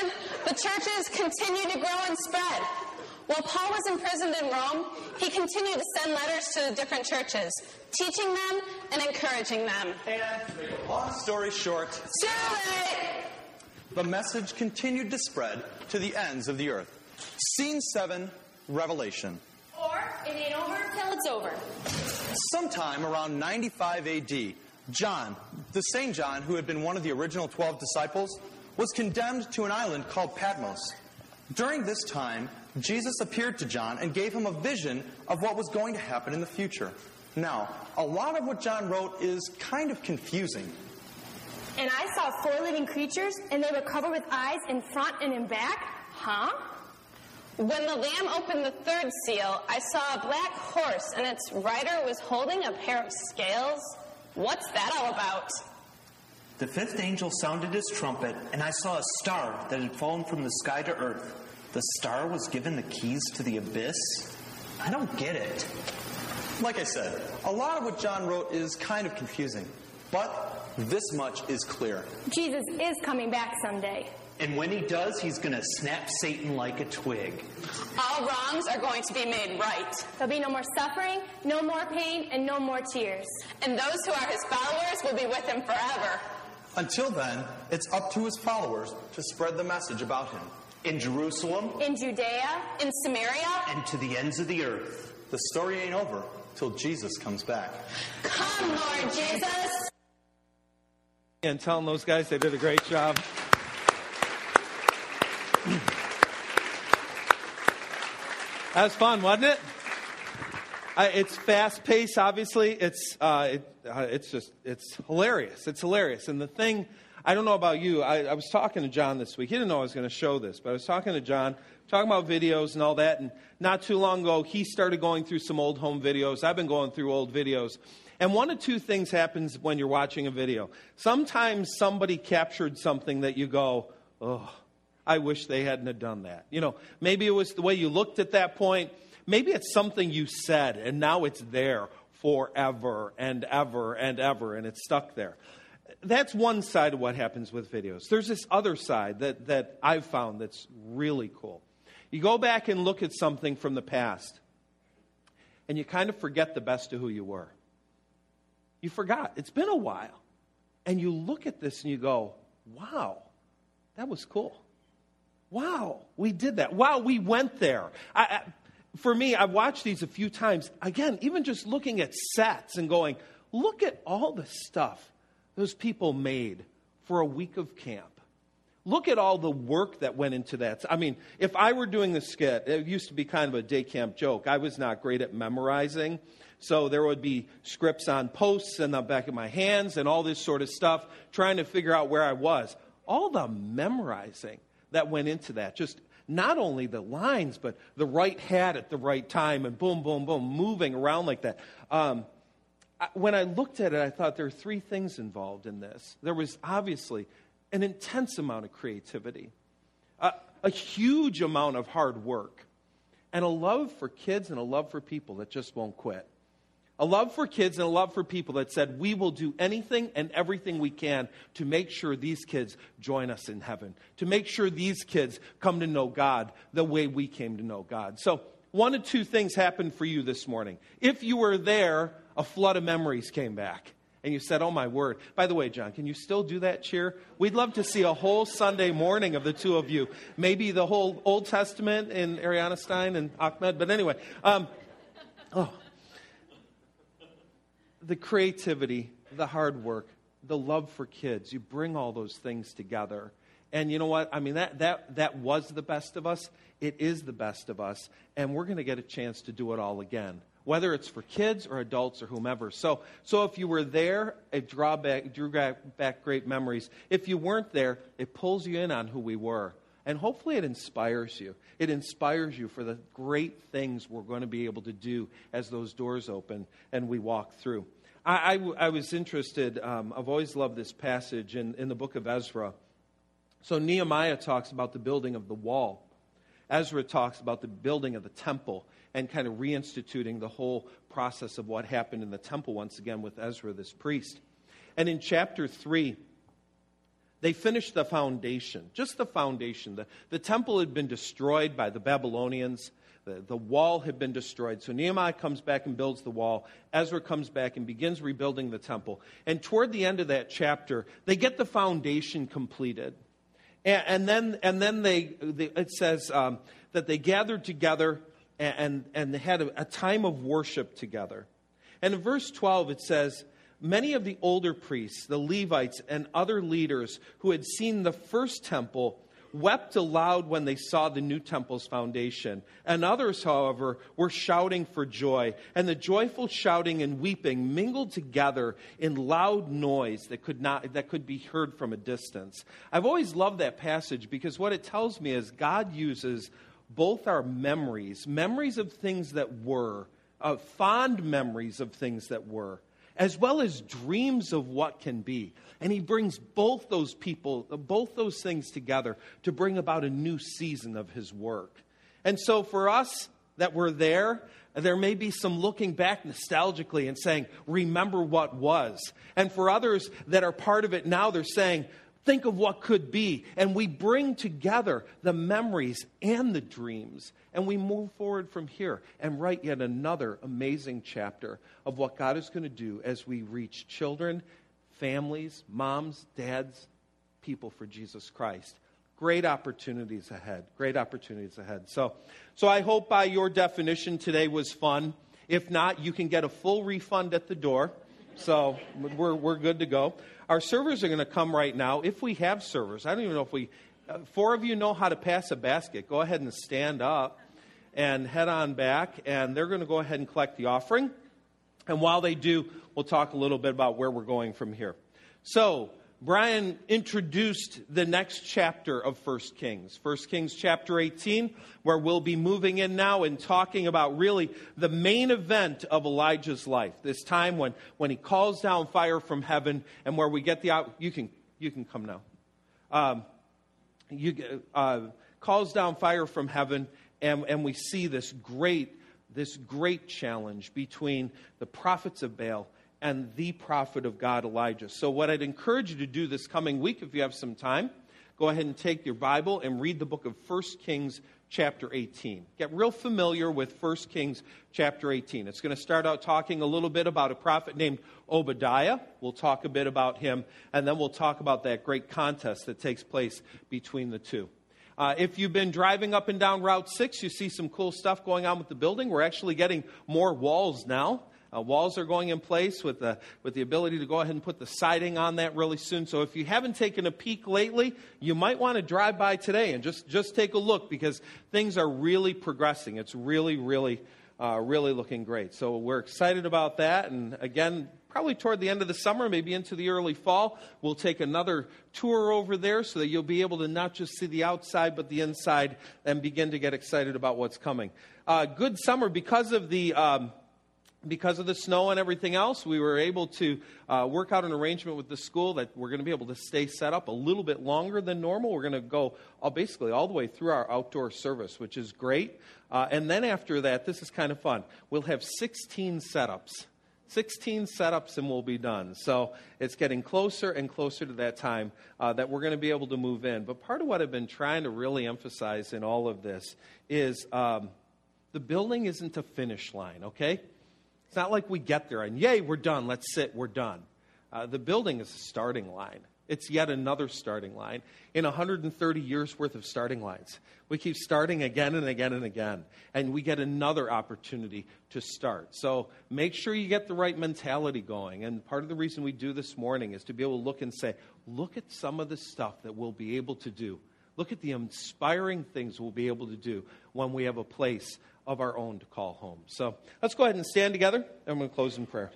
The the churches continued to grow and spread. While Paul was imprisoned in Rome, he continued to send letters to the different churches, teaching them and encouraging them. And Long story short, Too late! the message continued to spread to the ends of the earth. Scene 7, Revelation. Or it ain't over till it's over. Sometime around 95 AD, John, the same John who had been one of the original 12 disciples, was condemned to an island called Patmos. During this time, Jesus appeared to John and gave him a vision of what was going to happen in the future. Now, a lot of what John wrote is kind of confusing. And I saw four living creatures, and they were covered with eyes in front and in back. Huh? When the Lamb opened the third seal, I saw a black horse, and its rider was holding a pair of scales. What's that all about? The fifth angel sounded his trumpet, and I saw a star that had fallen from the sky to earth. The star was given the keys to the abyss? I don't get it. Like I said, a lot of what John wrote is kind of confusing. But this much is clear. Jesus is coming back someday. And when he does, he's going to snap Satan like a twig. All wrongs are going to be made right. There'll be no more suffering, no more pain, and no more tears. And those who are his followers will be with him forever. Until then, it's up to his followers to spread the message about him. In Jerusalem, In Judea, In Samaria, and to the ends of the earth. The story ain't over till Jesus comes back. come, Lord Jesus. And telling those guys they did a great job. That was fun, wasn't it? I, it's fast paced, obviously. It's, uh, it, uh, it's just, it's hilarious. It's hilarious. And the thing, I don't know about you, I, I was talking to John this week. He didn't know I was going to show this, but I was talking to John, talking about videos and all that. And not too long ago, he started going through some old home videos. I've been going through old videos. And one of two things happens when you're watching a video. Sometimes somebody captured something that you go, oh, I wish they hadn't have done that. You know, maybe it was the way you looked at that point. Maybe it's something you said, and now it's there forever and ever and ever, and it's stuck there. That's one side of what happens with videos. There's this other side that, that I've found that's really cool. You go back and look at something from the past, and you kind of forget the best of who you were. You forgot. It's been a while. And you look at this and you go, wow, that was cool. Wow, we did that. Wow, we went there. I, for me, I've watched these a few times. Again, even just looking at sets and going, look at all the stuff those people made for a week of camp. Look at all the work that went into that. I mean, if I were doing the skit, it used to be kind of a day camp joke. I was not great at memorizing. So there would be scripts on posts and the back of my hands and all this sort of stuff, trying to figure out where I was. All the memorizing that went into that. Just not only the lines, but the right hat at the right time and boom, boom, boom, moving around like that. Um, when I looked at it, I thought there are three things involved in this. There was obviously an intense amount of creativity, a, a huge amount of hard work, and a love for kids and a love for people that just won't quit. A love for kids and a love for people that said, we will do anything and everything we can to make sure these kids join us in heaven, to make sure these kids come to know God the way we came to know God. So, one of two things happened for you this morning. If you were there, a flood of memories came back. And you said, Oh my word. By the way, John, can you still do that cheer? We'd love to see a whole Sunday morning of the two of you. Maybe the whole Old Testament in Ariana Stein and Ahmed. But anyway, um, oh, the creativity, the hard work, the love for kids. You bring all those things together. And you know what? I mean, that, that, that was the best of us. It is the best of us. And we're going to get a chance to do it all again, whether it's for kids or adults or whomever. So, so if you were there, it draw back, drew back great memories. If you weren't there, it pulls you in on who we were. And hopefully it inspires you. It inspires you for the great things we're going to be able to do as those doors open and we walk through. I, I, I was interested, um, I've always loved this passage in, in the book of Ezra. So Nehemiah talks about the building of the wall. Ezra talks about the building of the temple and kind of reinstituting the whole process of what happened in the temple once again with Ezra, this priest. And in chapter 3, they finished the foundation, just the foundation. The, the temple had been destroyed by the Babylonians. The, the wall had been destroyed. So Nehemiah comes back and builds the wall. Ezra comes back and begins rebuilding the temple. And toward the end of that chapter, they get the foundation completed. And, and then, and then they, they it says um, that they gathered together and, and they had a, a time of worship together. And in verse 12, it says, Many of the older priests, the Levites, and other leaders who had seen the first temple wept aloud when they saw the new temple's foundation. And others, however, were shouting for joy. And the joyful shouting and weeping mingled together in loud noise that could, not, that could be heard from a distance. I've always loved that passage because what it tells me is God uses both our memories, memories of things that were, uh, fond memories of things that were, as well as dreams of what can be. And he brings both those people, both those things together to bring about a new season of his work. And so for us that were there, there may be some looking back nostalgically and saying, remember what was. And for others that are part of it now, they're saying, think of what could be, and we bring together the memories and the dreams, and we move forward from here and write yet another amazing chapter of what God is going to do as we reach children, families, moms, dads, people for Jesus Christ. Great opportunities ahead. Great opportunities ahead. So, so I hope by your definition today was fun. If not, you can get a full refund at the door. So we're, we're good to go. Our servers are going to come right now. If we have servers, I don't even know if we, uh, four of you know how to pass a basket. Go ahead and stand up and head on back, and they're going to go ahead and collect the offering. And while they do, we'll talk a little bit about where we're going from here. So, Brian introduced the next chapter of 1 Kings, 1 Kings chapter 18, where we'll be moving in now and talking about really the main event of Elijah's life. This time when, when he calls down fire from heaven and where we get the out. You can, you can come now. Um, you, uh, calls down fire from heaven, and, and we see this great, this great challenge between the prophets of Baal and the prophet of God, Elijah. So, what I'd encourage you to do this coming week, if you have some time, go ahead and take your Bible and read the book of 1 Kings, chapter 18. Get real familiar with 1 Kings, chapter 18. It's going to start out talking a little bit about a prophet named Obadiah. We'll talk a bit about him, and then we'll talk about that great contest that takes place between the two. Uh, if you've been driving up and down Route 6, you see some cool stuff going on with the building. We're actually getting more walls now. Uh, walls are going in place with the, with the ability to go ahead and put the siding on that really soon. So if you haven't taken a peek lately, you might want to drive by today and just, just take a look because things are really progressing. It's really, really, uh, really looking great. So we're excited about that. And again, probably toward the end of the summer, maybe into the early fall, we'll take another tour over there so that you'll be able to not just see the outside but the inside and begin to get excited about what's coming. Uh, good summer because of the. Um, because of the snow and everything else, we were able to uh, work out an arrangement with the school that we're going to be able to stay set up a little bit longer than normal. We're going to go uh, basically all the way through our outdoor service, which is great. Uh, and then after that, this is kind of fun. We'll have 16 setups. 16 setups and we'll be done. So it's getting closer and closer to that time uh, that we're going to be able to move in. But part of what I've been trying to really emphasize in all of this is um, the building isn't a finish line, okay? It's not like we get there and, yay, we're done, let's sit, we're done. Uh, the building is a starting line. It's yet another starting line in 130 years worth of starting lines. We keep starting again and again and again, and we get another opportunity to start. So make sure you get the right mentality going. And part of the reason we do this morning is to be able to look and say, look at some of the stuff that we'll be able to do. Look at the inspiring things we'll be able to do when we have a place of our own to call home. So let's go ahead and stand together, and to close in prayer.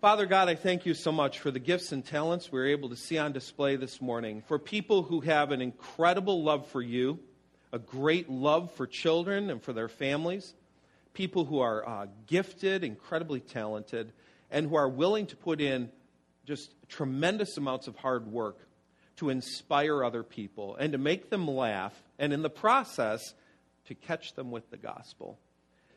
Father God, I thank you so much for the gifts and talents we're able to see on display this morning. For people who have an incredible love for you, a great love for children and for their families, people who are uh, gifted, incredibly talented, and who are willing to put in just tremendous amounts of hard work to inspire other people and to make them laugh, and in the process, to catch them with the gospel.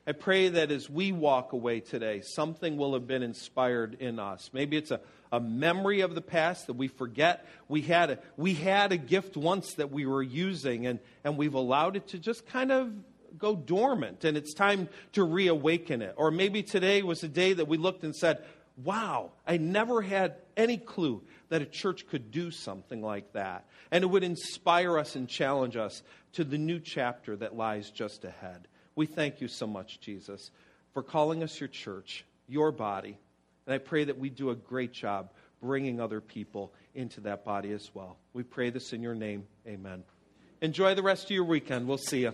I pray that as we walk away today, something will have been inspired in us. Maybe it's a, a memory of the past that we forget. We had a, we had a gift once that we were using, and, and we've allowed it to just kind of go dormant, and it's time to reawaken it. Or maybe today was a day that we looked and said, Wow, I never had any clue that a church could do something like that. And it would inspire us and challenge us to the new chapter that lies just ahead. We thank you so much, Jesus, for calling us your church, your body. And I pray that we do a great job bringing other people into that body as well. We pray this in your name. Amen. Enjoy the rest of your weekend. We'll see you.